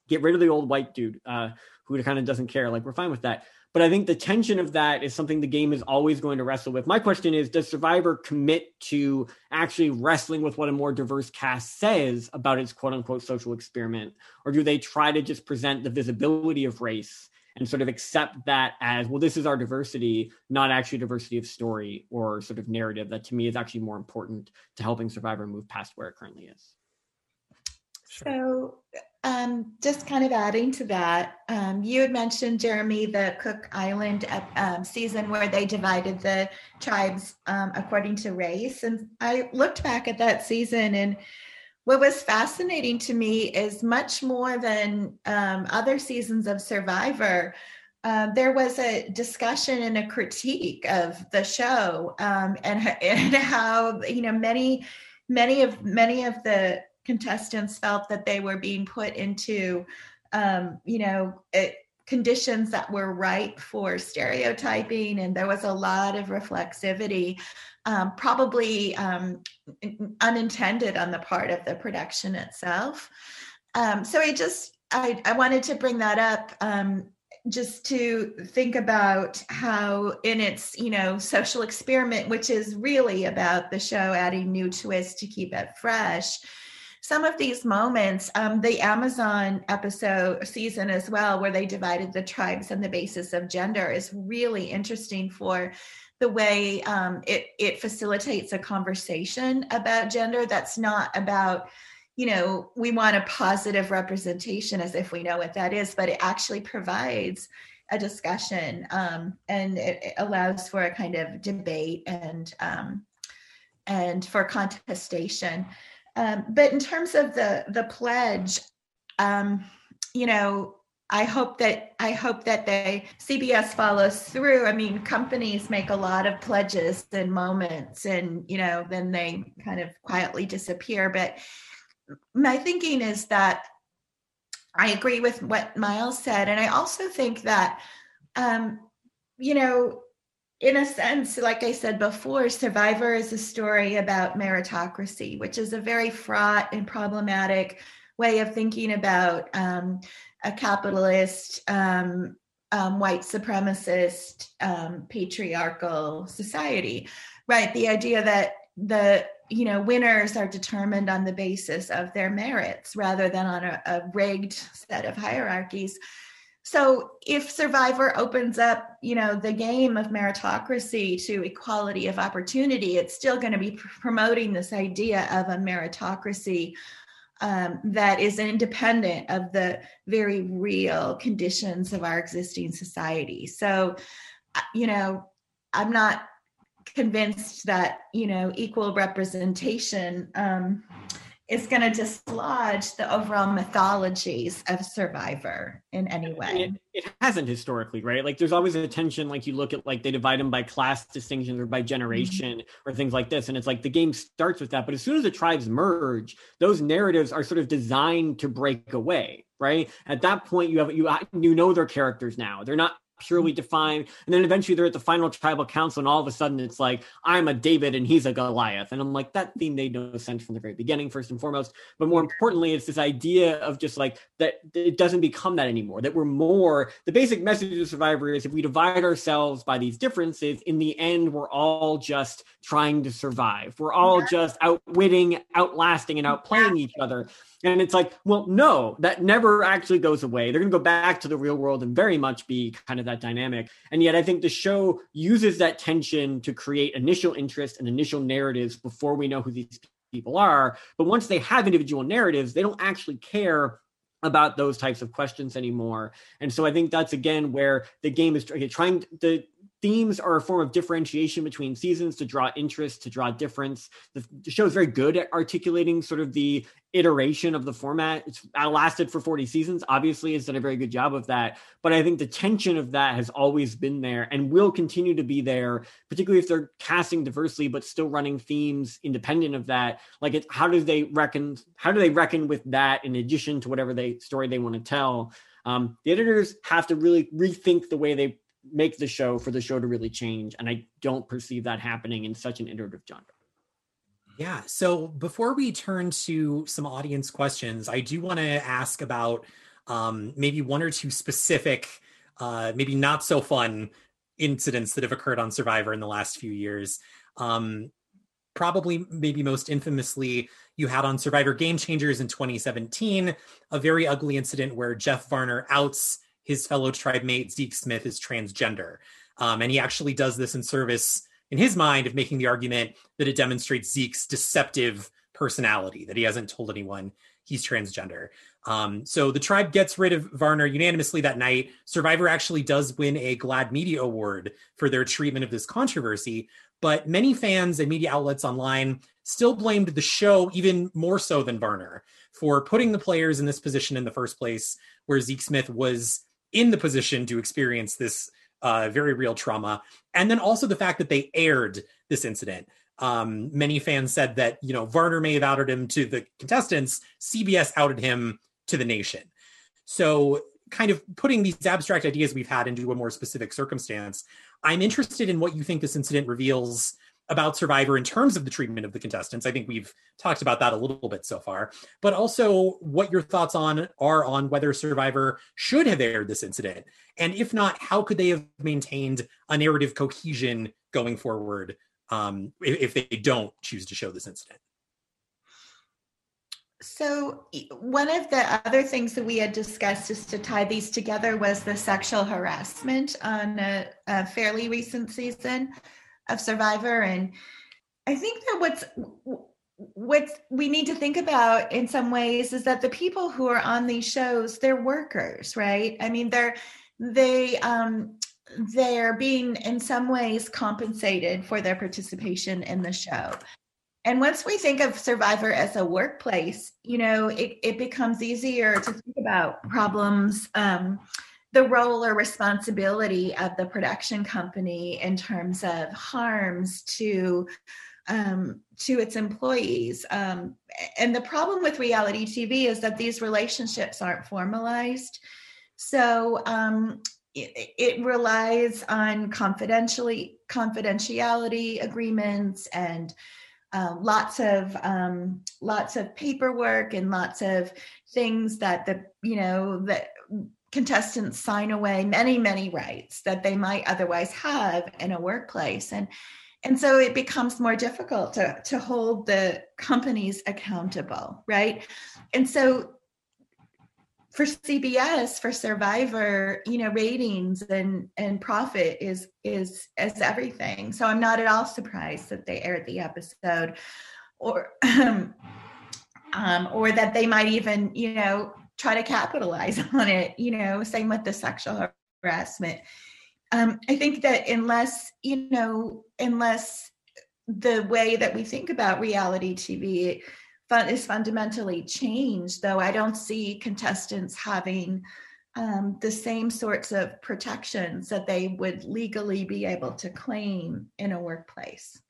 get rid of the old white dude uh, who kind of doesn't care. Like we're fine with that. But I think the tension of that is something the game is always going to wrestle with. My question is Does Survivor commit to actually wrestling with what a more diverse cast says about its quote unquote social experiment? Or do they try to just present the visibility of race and sort of accept that as, well, this is our diversity, not actually diversity of story or sort of narrative that to me is actually more important to helping Survivor move past where it currently is? So, um, just kind of adding to that, um, you had mentioned, Jeremy, the Cook Island um, season where they divided the tribes um, according to race. And I looked back at that season, and what was fascinating to me is much more than um, other seasons of Survivor. Uh, there was a discussion and a critique of the show and, and how you know many many of many of the contestants felt that they were being put into, um, you know, it, conditions that were ripe for stereotyping, and there was a lot of reflexivity, um, probably um, unintended on the part of the production itself. Um, so I just I, I, wanted to bring that up um, just to think about how in its you know social experiment which is really about the show adding new twists to keep it fresh some of these moments, um, the Amazon episode season as well, where they divided the tribes on the basis of gender, is really interesting for the way um, it it facilitates a conversation about gender that's not about you know we want a positive representation as if we know what that is but it actually provides a discussion um, and it, it, allows for a kind of debate and um, and for contestation um, but in terms of the the pledge, um, you know, I hope that I hope that they CBS follows through. I mean, companies make a lot of pledges and moments, and you know, then they kind of quietly disappear. But my thinking is that I agree with what Myles said, and I also think that um, you know in a sense, like I said before, Survivor is a story about meritocracy, which is a very fraught and problematic way of thinking about um, a capitalist, um, um, white supremacist, um, patriarchal society, right? The idea that the you know winners are determined on the basis of their merits rather than on a, a rigged set of hierarchies so if Survivor opens up, you know, the game of meritocracy to equality of opportunity, it's still going to be promoting this idea of a meritocracy um, that is independent of the very real conditions of our existing society. So, uh, you know, I'm not convinced that you know equal representation um, is going to dislodge the overall mythologies of survivor in any way. it, it, hasn't historically right? Like there's always a tension like you look at like they divide them by class distinctions or by generation mm-hmm. or things like this and it's like the game starts with that but as soon as the tribes merge those narratives are sort of designed to break away right? At that point you have you you know their characters now. They're not purely defined. And then eventually they're at the final tribal council, and all of a sudden it's like, I'm a David and he's a Goliath. And I'm like, that theme made no sense from the very beginning, first and foremost. But more importantly, it's this idea of just like that it doesn't become that anymore, that we're more, the basic message of Survivor is if we divide ourselves by these differences, in the end, we're all just trying to survive. We're all just outwitting, outlasting, and outplaying each other. And it's like, well, no, that never actually goes away. They're going to go back to the real world and very much be kind of that dynamic. And yet, I think the show uses that tension to create initial interest and initial narratives before we know who these people are. But once they have individual narratives, they don't actually care about those types of questions anymore. And so I think that's again where the game is trying the themes are a form of differentiation between seasons to draw interest, to draw difference. The, the show is very good at articulating sort of the iteration of the format. It's lasted for 40 seasons. Obviously, it's done a very good job of that. But I think the tension of that has always been there and will continue to be there, particularly if they're casting diversely but still running themes independent of that. Like, it, how do they reckon? How do they reckon with that in addition to whatever they story they want to tell? Um, the editors have to really rethink the way they make the show for the show to really change, and I don't perceive that happening in such an iterative genre. Yeah. So before we turn to some audience questions, I do want to ask about um, maybe one or two specific, uh, maybe not so fun incidents that have occurred on Survivor in the last few years. Um, probably, maybe most infamously, you had on Survivor Game Changers in 2017 a very ugly incident where Jeff Varner outs his fellow tribe mate Zeke Smith is transgender. Um, and he actually does this in service in his mind of making the argument that it demonstrates Zeke's deceptive personality, that he hasn't told anyone he's transgender. Um, so the tribe gets rid of Varner unanimously that night. Survivor actually does win a GLAAD Media Award for their treatment of this controversy, but many fans and media outlets online still blamed the show even more so than Varner for putting the players in this position in the first place, where Zeke Smith was in the position to experience this uh, very real trauma. And then also the fact that they aired this incident. Um, many fans said that, you know, Varner may have outed him to the contestants, CBS outed him to the nation. So, kind of putting these abstract ideas we've had into a more specific circumstance, I'm interested in what you think this incident reveals about Survivor in terms of the treatment of the contestants. I think we've talked about that a little bit so far, but also what your thoughts on are on whether Survivor should have aired this incident, and if not, how could they have maintained a narrative cohesion going forward um, if, if they don't choose to show this incident. So, one of the other things that we had discussed is to tie these together was the sexual harassment on a, a fairly recent season of Survivor. And I think that what's what we need to think about in some ways is that the people who are on these shows they're workers right i mean they're they um they're being in some ways compensated for their participation in the show and once we think of survivor as a workplace you know it, it becomes easier to think about problems um, the role or responsibility of the production company in terms of harms to um, to its employees. Um, and the problem with reality TV is that these relationships aren't formalized. So um, it, it, relies on confidentially confidentiality agreements and uh, lots of um, lots of paperwork and lots of things that the you know that contestants sign away many many rights that they might otherwise have in a workplace and and so it becomes more difficult to to hold the companies accountable right and so for CBS for Survivor, you know, ratings and and profit is is is everything. So I'm not at all surprised that they aired the episode, or um, um, or that they might even you know try to capitalize on it. You know, same with the sexual harassment. Um, I think that unless, you know, unless the way that we think about reality TV is fundamentally changed, though I don't see contestants having um, the same sorts of protections that they would legally be able to claim in a workplace.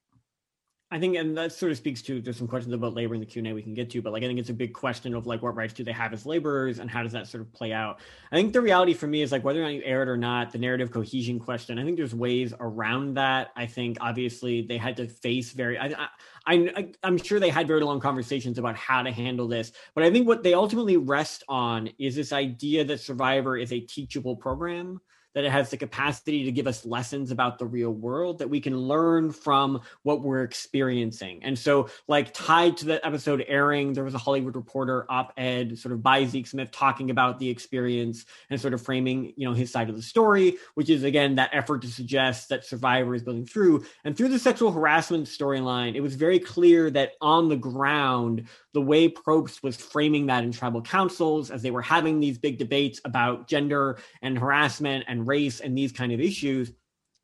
I think, and that sort of speaks to there's some questions about labor in the Q and A we can get to, but like I think it's a big question of like what rights do they have as laborers and how does that sort of play out? I think the reality for me is like whether or not you air it or not, the narrative cohesion question. I think there's ways around that. I think obviously they had to face very. I, I, I'm sure they had very long conversations about how to handle this, but I think what they ultimately rest on is this idea that Survivor is a teachable program that it has the capacity to give us lessons about the real world that we can learn from what we're experiencing. And so, like, tied to that episode airing, there was a Hollywood Reporter op ed sort of by Zeke Smith talking about the experience and sort of framing, you know, his side of the story, which is again that effort to suggest that Survivor is building through. And through the sexual harassment storyline, it was very clear that on the ground, the way Probst was framing that in tribal councils as they were having these big debates about gender and harassment and race and these kind of issues,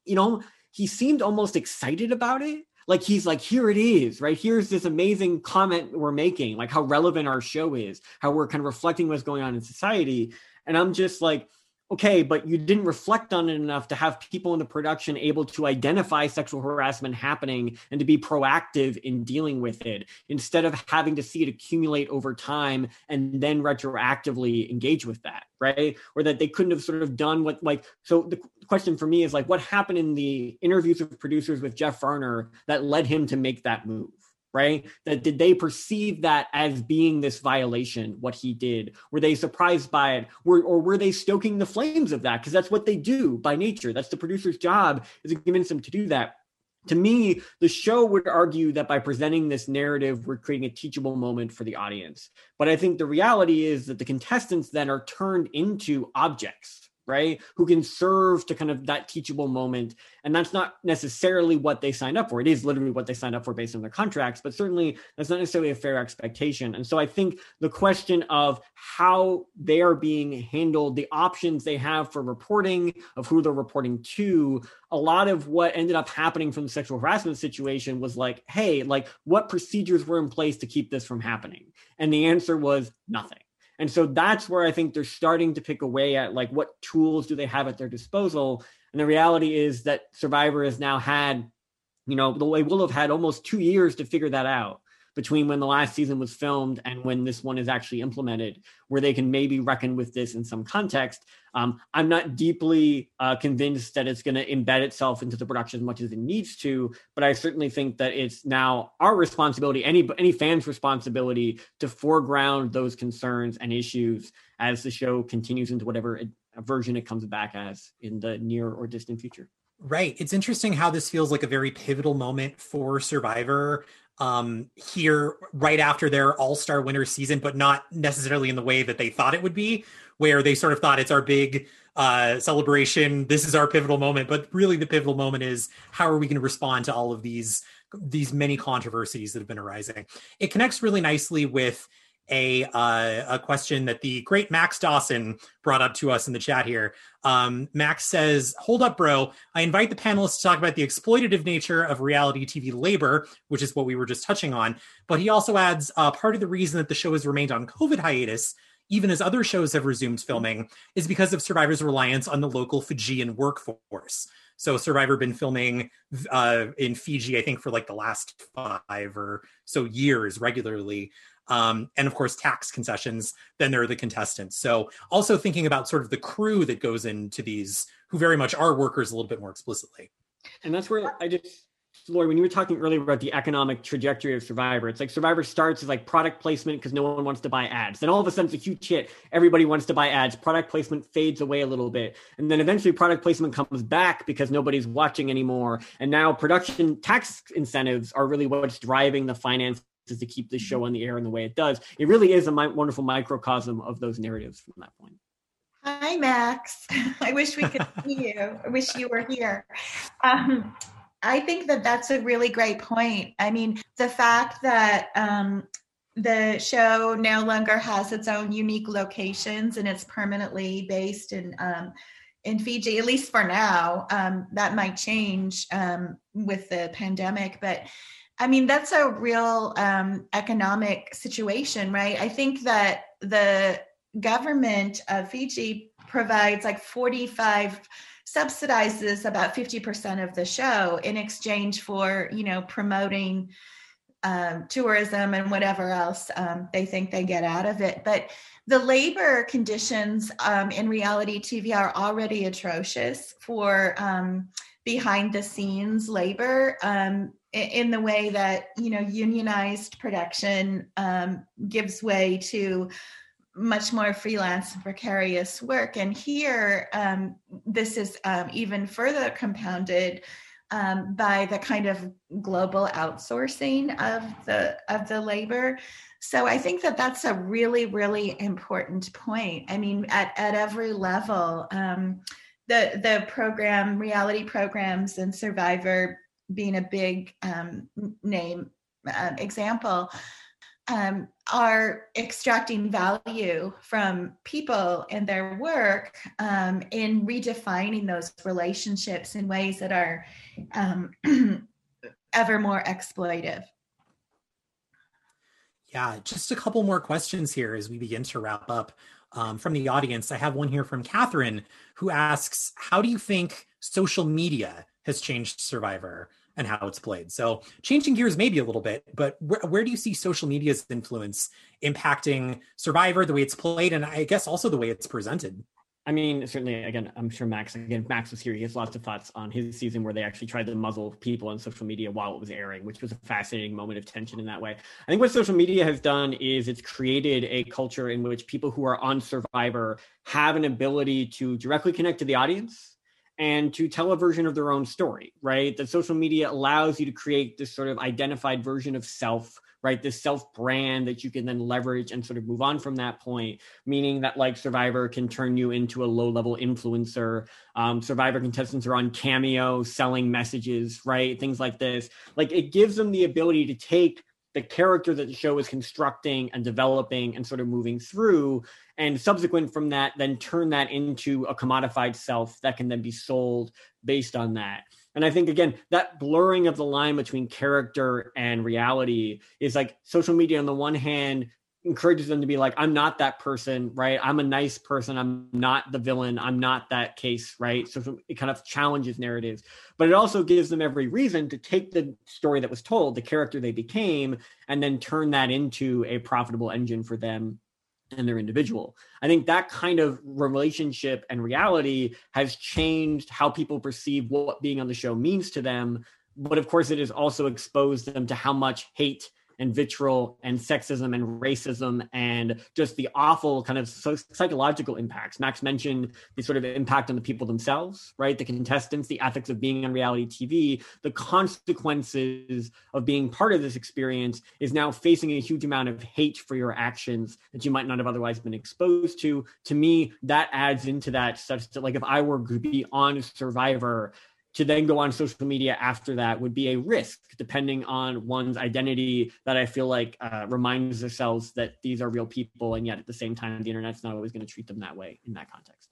you know, he seemed almost excited about it. Like he's like, here it is, right? Here's this amazing comment we're making, like how relevant our show is, how we're kind of reflecting what's going on in society. And I'm just like, okay, but you didn't reflect on it enough to have people in the production able to identify sexual harassment happening and to be proactive in dealing with it instead of having to see it accumulate over time and then retroactively engage with that, right? Or that they couldn't have sort of done what, like, so the question for me is like, what happened in the interviews with producers with Jeff Varner that led him to make that move? Right? That did they perceive that as being this violation, what he did? Were they surprised by it? Were, or were they stoking the flames of that? Because that's what they do by nature. That's the producer's job is to convince them to do that. To me, the show would argue that by presenting this narrative, we're creating a teachable moment for the audience. But I think the reality is that the contestants then are turned into objects right? Who can serve to kind of that teachable moment. And that's not necessarily what they signed up for. It is literally what they signed up for based on their contracts, but certainly that's not necessarily a fair expectation. And so I think the question of how they are being handled, the options they have for reporting, of who they're reporting to, a lot of what ended up happening from the sexual harassment situation was like, hey, like what procedures were in place to keep this from happening? And the answer was nothing and so that's where I think they're starting to pick away at like what tools do they have at their disposal. And the reality is that Survivor has now had, you know, they will have had almost two years to figure that out between when the last season was filmed and when this one is actually implemented, where they can maybe reckon with this in some context. Um, I'm not deeply uh, convinced that it's going to embed itself into the production as much as it needs to, but I certainly think that it's now our responsibility, any any fan's responsibility, to foreground those concerns and issues as the show continues into whatever it, version it comes back as in the near or distant future. Right. It's interesting how this feels like a very pivotal moment for Survivor um, here right after their All Star winter season, but not necessarily in the way that they thought it would be, where they sort of thought it's our big uh, celebration. This is our pivotal moment, but really the pivotal moment is how are we going to respond to all of these these many controversies that have been arising. It connects really nicely with a uh, a question that the great Max Dawson brought up to us in the chat here. Um, Max says, "Hold up, bro! I invite the panelists to talk about the exploitative nature of reality TV labor, which is what we were just touching on. But he also adds, uh, part of the reason that the show has remained on COVID hiatus." Even as other shows have resumed filming, is because of Survivor's reliance on the local Fijian workforce. So Survivor been filming uh, in Fiji, I think, for like the last five or so years regularly um, and of course tax concessions then there are the contestants so also thinking about sort of the crew that goes into these who very much are workers a little bit more explicitly and that's where i just Laurie, when you were talking earlier about the economic trajectory of Survivor, it's like Survivor starts as like product placement because no one wants to buy ads. Then all of a sudden it's a huge hit. Everybody wants to buy ads. Product placement fades away a little bit. And then eventually product placement comes back because nobody's watching anymore. And now production tax incentives are really what's driving the finance to keep this show on the air in the way it does. It really is a mi- wonderful microcosm of those narratives from that point. Hi, Max. I wish we could see you. I wish you were here. Um, I think that that's a really great point. I mean, the fact that um, the show no longer has its own unique locations and it's permanently based in um, in Fiji, at least for now. Um, that might change um, with the pandemic, but I mean, that's a real um, economic situation, right? I think that the government of Fiji provides like 45 subsidizes about 50% of the show in exchange for you know promoting um, tourism and whatever else um, they think they get out of it but the labor conditions um, in reality tv are already atrocious for um, behind the scenes labor um, in the way that you know unionized production um, gives way to much more freelance and precarious work. And here, um, this is um, even further compounded um, by the kind of global outsourcing of the of the labor. So I think that that's a really, really important point. I mean, at at every level, um, the the program, reality programs, and Survivor being a big um, name uh, example um, are extracting value from people and their work um, in redefining those relationships in ways that are um, ever more exploitive. Yeah, just a couple more questions here as we begin to wrap up um, from the audience. I have one here from Catherine who asks How do you think social media has changed Survivor? And how it's played. So changing gears maybe a little bit, but where, where do you see social media's influence impacting Survivor, the way it's played, and I guess also the way it's presented? I mean, certainly, again, I'm sure Max, again, Max was here. He has lots of thoughts on his season where they actually tried to muzzle people on social media while it was airing, which was a fascinating moment of tension in that way. I think what social media has done is it's created a culture in which people who are on Survivor have an ability to directly connect to the audience and to tell a version of their own story, right? That social media allows you to create this sort of identified version of self, right? This self brand that you can then leverage and sort of move on from that point, meaning that like Survivor can turn you into a low level influencer. Um, Survivor contestants are on Cameo selling messages, right? Things like this. Like it gives them the ability to take the character that the show is constructing and developing and sort of moving through and subsequent from that then turn that into a commodified self that can then be sold based on that. And i think again that blurring of the line between character and reality is like social media on the one hand encourages them to be like i'm not that person right? I'm a nice person. I'm not the villain. I'm not that case right? So it kind of challenges narratives. But it also gives them every reason to take the story that was told the character they became and then turn that into a profitable engine for them and their individual. I think that kind of relationship and reality has changed how people perceive what being on the show means to them. But of course it has also exposed them to how much hate and vitriol and sexism and racism and just the awful kind of psychological impacts. Max mentioned the sort of impact on the people themselves, right? The contestants, the ethics of being on reality TV, the consequences of being part of this experience is now facing a huge amount of hate for your actions that you might not have otherwise been exposed to. To me, that adds into that such that like if I were to be on Survivor, to then go on social media after that would be a risk depending on one's identity that i feel like uh, reminds themselves that these are real people and yet at the same time the internet's not always going to treat them that way in that context.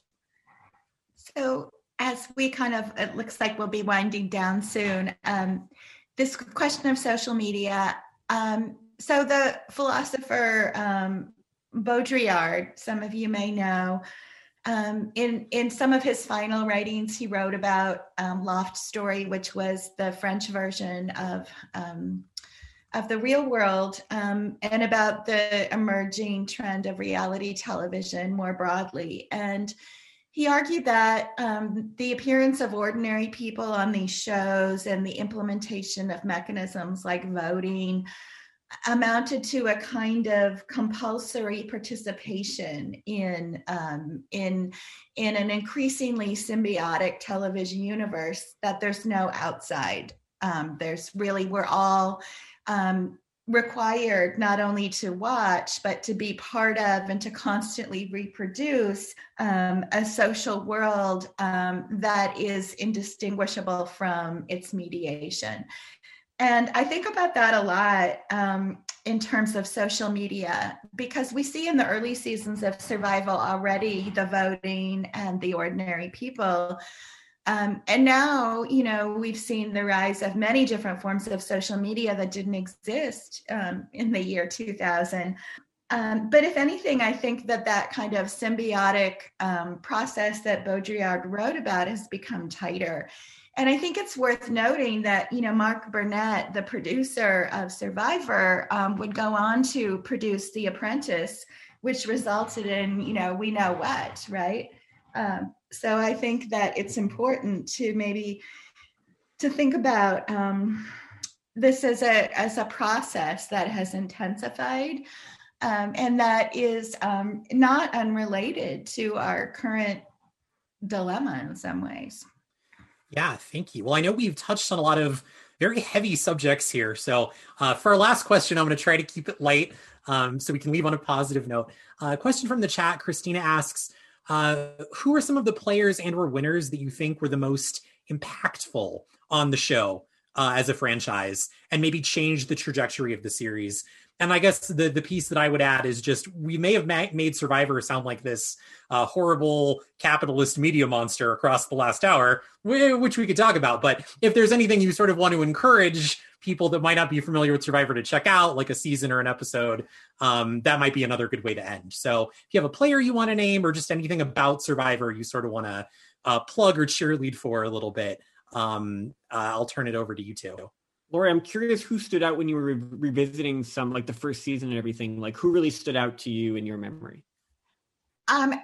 So as we kind of it looks like we'll be winding down soon um, this question of social media um, so the philosopher um, baudrillard some of you may know um, in in some of his final writings, he wrote about um, Loft Story, which was the French version of um, of the real world, um, and about the emerging trend of reality television more broadly. And he argued that um, the appearance of ordinary people on these shows and the implementation of mechanisms like voting amounted to a kind of compulsory participation in um, in in an increasingly symbiotic television universe that there's no outside. Um, there's really we're all um, required not only to watch but to be part of and to constantly reproduce um, a social world um, that is indistinguishable from its mediation and I think about that a lot um, in terms of social media because we see in the early seasons of Survivor already the voting and the ordinary people. Um, and now, you know, we've seen the rise of many different forms of social media that didn't exist um, in the year 2000. um, but if anything, I think that that kind of symbiotic um, process that Baudrillard wrote about has become tighter. And I think it's worth noting that, you know, Mark Burnett, the producer of Survivor, um, would go on to produce The Apprentice, which resulted in, you know, we know what, right? Um, so I think that it's important to maybe to think about um, this as a as a process that has intensified um, and that is um, not unrelated to our current dilemma in some ways. Yeah, thank you. Well, I know we've touched on a lot of very heavy subjects here. So, uh, for our last question, I'm going to try to keep it light um, so we can leave on a positive note. Uh, question from the chat Christina asks, uh, who are some of the players and or winners that you think were the most impactful on the show uh, as a franchise and maybe changed the trajectory of the series? And I guess the the piece that I would add is just we may have ma- made Survivor sound like this uh, horrible capitalist media monster across the last hour, which we could talk about. But if there's anything you sort of want to encourage people that might not be familiar with Survivor to check out, like a season or an episode, um, that might be another good way to end. So if you have a player you want to name or just anything about Survivor you sort of want to uh, plug or cheerlead for a little bit, um, uh, I'll turn it over to you two. Laurie, I'm curious who stood out when you were re- revisiting some like the first season and everything. Like who really stood out to you in your memory? Um,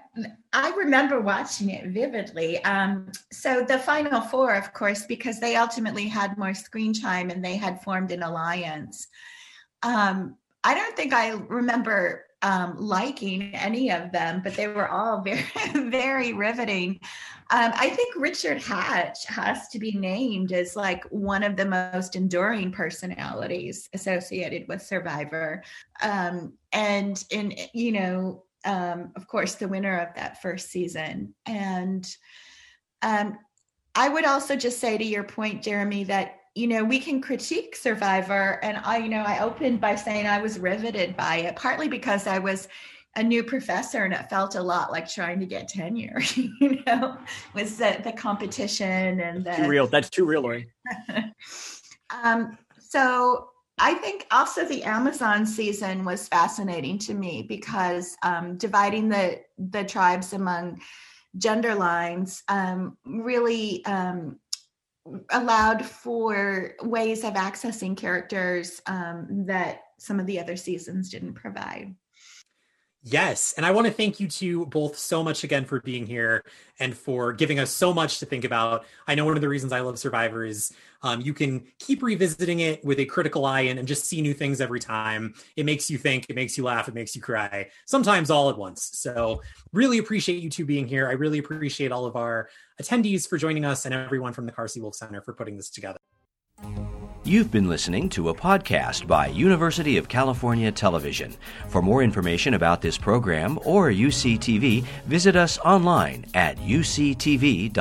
I remember watching it vividly. Um, so the final four, of course, because they ultimately had more screen time and they had formed an alliance. Um, I don't think I remember um, liking any of them, but they were all very, very riveting. Um, I think Richard Hatch has to be named as like one of the most enduring personalities associated with Survivor. Um, and in, you know, um, of course, the winner of that first season. And um, I would also just say to your point, Jeremy, that you know we can critique survivor and i you know i opened by saying i was riveted by it partly because i was a new professor and it felt a lot like trying to get tenure you know was the, the competition and the too real that's too real Laurie. um, so i think also the amazon season was fascinating to me because um, dividing the the tribes among gender lines um, really um, allowed for ways of accessing characters um, that some of the other seasons didn't provide Yes. And I want to thank you two both so much again for being here and for giving us so much to think about. I know one of the reasons I love Survivor is um, you can keep revisiting it with a critical eye and, and just see new things every time. It makes you think, it makes you laugh, it makes you cry, sometimes all at once. So, really appreciate you two being here. I really appreciate all of our attendees for joining us and everyone from the Carsey Wolf Center for putting this together. You've been listening to a podcast by University of California Television. For more information about this program or UCTV, visit us online at uctv.tv.